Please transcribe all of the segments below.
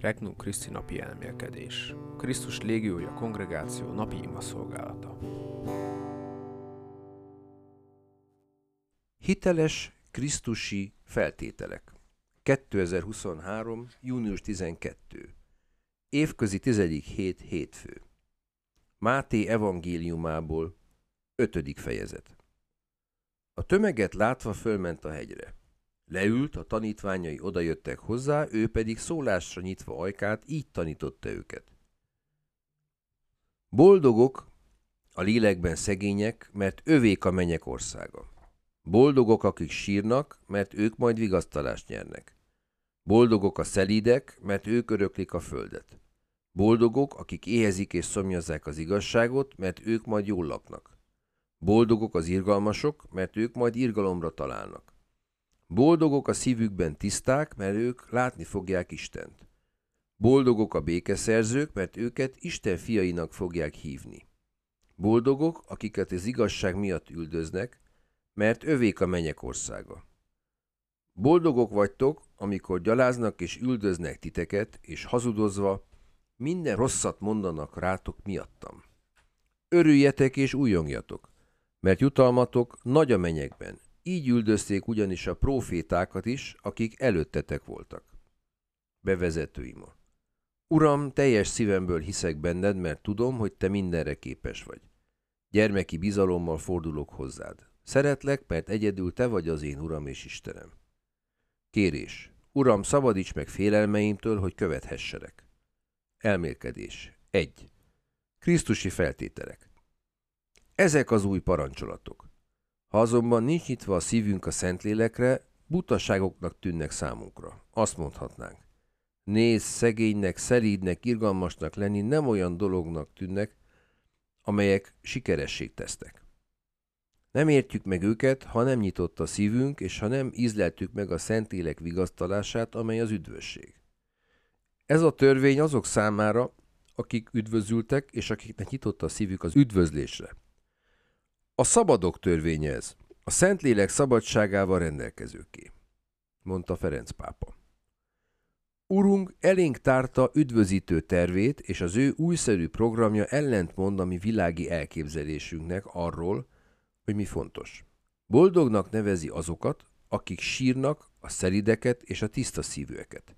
Regnum Christi napi elmélkedés. Krisztus légiója kongregáció napi ima szolgálata. Hiteles Krisztusi feltételek 2023. június 12. Évközi tizedik hét hétfő. Máté evangéliumából 5. fejezet. A tömeget látva fölment a hegyre. Leült, a tanítványai odajöttek hozzá, ő pedig szólásra nyitva ajkát, így tanította őket. Boldogok a lélekben szegények, mert övék a menyek országa. Boldogok, akik sírnak, mert ők majd vigasztalást nyernek. Boldogok a szelídek, mert ők öröklik a földet. Boldogok, akik éhezik és szomjazzák az igazságot, mert ők majd jól laknak. Boldogok az irgalmasok, mert ők majd irgalomra találnak. Boldogok a szívükben tiszták, mert ők látni fogják Istent. Boldogok a békeszerzők, mert őket Isten fiainak fogják hívni. Boldogok, akiket az igazság miatt üldöznek, mert övék a menyek országa. Boldogok vagytok, amikor gyaláznak és üldöznek titeket, és hazudozva minden rosszat mondanak rátok miattam. Örüljetek és újongjatok, mert jutalmatok nagy a menyekben, így üldözték ugyanis a profétákat is, akik előttetek voltak. Bevezető ima. Uram, teljes szívemből hiszek benned, mert tudom, hogy te mindenre képes vagy. Gyermeki bizalommal fordulok hozzád. Szeretlek, mert egyedül te vagy az én Uram és Istenem. Kérés. Uram, szabadíts meg félelmeimtől, hogy követhesselek. Elmélkedés. 1. Krisztusi feltételek. Ezek az új parancsolatok. Ha azonban nincs nyitva a szívünk a Szentlélekre, butaságoknak tűnnek számunkra. Azt mondhatnánk. Néz, szegénynek, szerídnek, irgalmasnak lenni nem olyan dolognak tűnnek, amelyek sikeresség tesznek. Nem értjük meg őket, ha nem nyitott a szívünk, és ha nem ízleltük meg a Szentlélek vigasztalását, amely az üdvösség. Ez a törvény azok számára, akik üdvözültek, és akiknek nyitott a szívük az üdvözlésre. A szabadok törvénye ez, a Szentlélek szabadságával rendelkezőké, mondta Ferenc pápa. Urunk elénk tárta üdvözítő tervét, és az ő újszerű programja ellentmond a mi világi elképzelésünknek arról, hogy mi fontos. Boldognak nevezi azokat, akik sírnak, a szerideket és a tiszta szívűeket.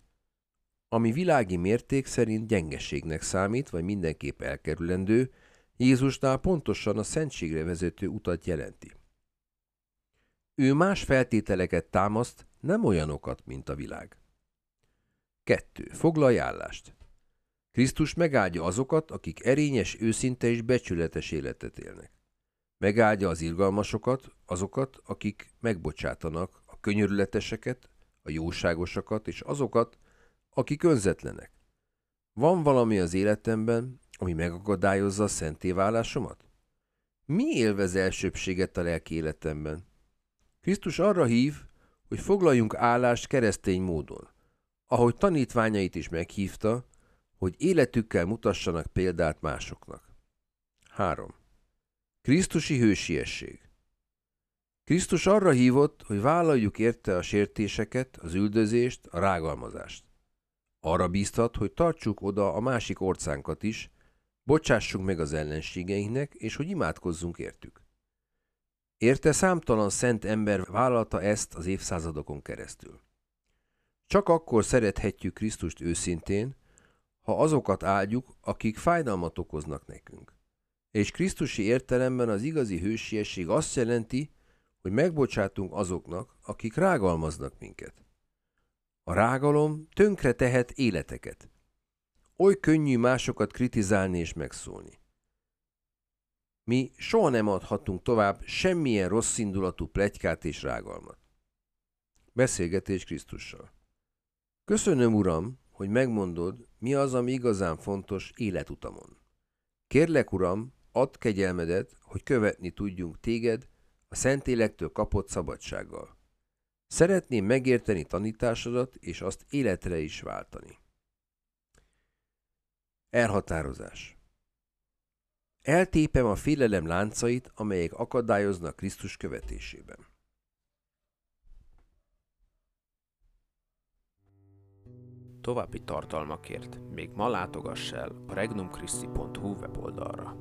Ami világi mérték szerint gyengeségnek számít, vagy mindenképp elkerülendő, Jézusnál pontosan a szentségre vezető utat jelenti. Ő más feltételeket támaszt, nem olyanokat, mint a világ. 2. Foglalj állást. Krisztus megáldja azokat, akik erényes, őszinte és becsületes életet élnek. Megáldja az irgalmasokat, azokat, akik megbocsátanak, a könyörületeseket, a jóságosakat és azokat, akik önzetlenek. Van valami az életemben, ami megakadályozza a szentéválásomat? Mi élvez elsőbséget a lelki életemben? Krisztus arra hív, hogy foglaljunk állást keresztény módon, ahogy tanítványait is meghívta, hogy életükkel mutassanak példát másoknak. 3. Krisztusi hősiesség Krisztus arra hívott, hogy vállaljuk érte a sértéseket, az üldözést, a rágalmazást. Arra bíztat, hogy tartsuk oda a másik orcánkat is, bocsássunk meg az ellenségeinknek, és hogy imádkozzunk értük. Érte számtalan szent ember vállalta ezt az évszázadokon keresztül. Csak akkor szerethetjük Krisztust őszintén, ha azokat áldjuk, akik fájdalmat okoznak nekünk. És Krisztusi értelemben az igazi hősiesség azt jelenti, hogy megbocsátunk azoknak, akik rágalmaznak minket. A rágalom tönkre tehet életeket. Oly könnyű másokat kritizálni és megszólni. Mi soha nem adhatunk tovább semmilyen rossz indulatú plegykát és rágalmat. Beszélgetés Krisztussal. Köszönöm, Uram, hogy megmondod, mi az, ami igazán fontos életutamon. Kérlek, Uram, add kegyelmedet, hogy követni tudjunk téged a Szentélektől kapott szabadsággal. Szeretném megérteni tanításodat, és azt életre is váltani. Elhatározás Eltépem a félelem láncait, amelyek akadályoznak Krisztus követésében. További tartalmakért még ma látogass el a regnumchristi.hu weboldalra.